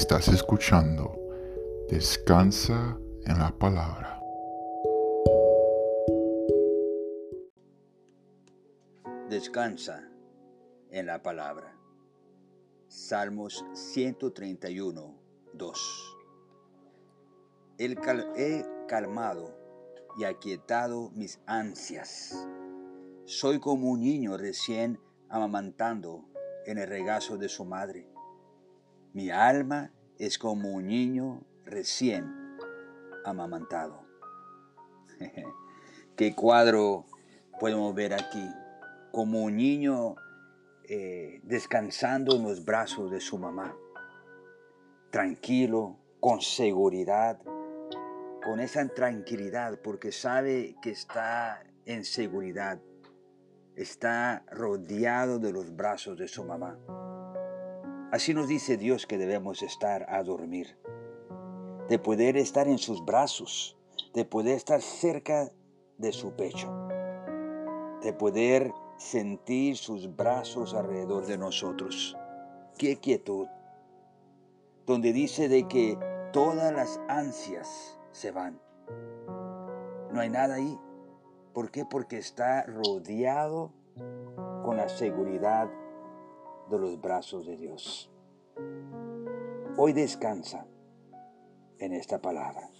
Estás escuchando Descansa en la palabra. Descansa en la palabra. Salmos 131, 2. El he calmado y aquietado mis ansias. Soy como un niño recién amamantando en el regazo de su madre. Mi alma es como un niño recién amamantado. ¿Qué cuadro podemos ver aquí? Como un niño eh, descansando en los brazos de su mamá, tranquilo, con seguridad, con esa tranquilidad, porque sabe que está en seguridad, está rodeado de los brazos de su mamá. Así nos dice Dios que debemos estar a dormir, de poder estar en sus brazos, de poder estar cerca de su pecho, de poder sentir sus brazos alrededor de nosotros. Qué quietud, donde dice de que todas las ansias se van. No hay nada ahí. ¿Por qué? Porque está rodeado con la seguridad de los brazos de Dios. Hoy descansa en esta palabra.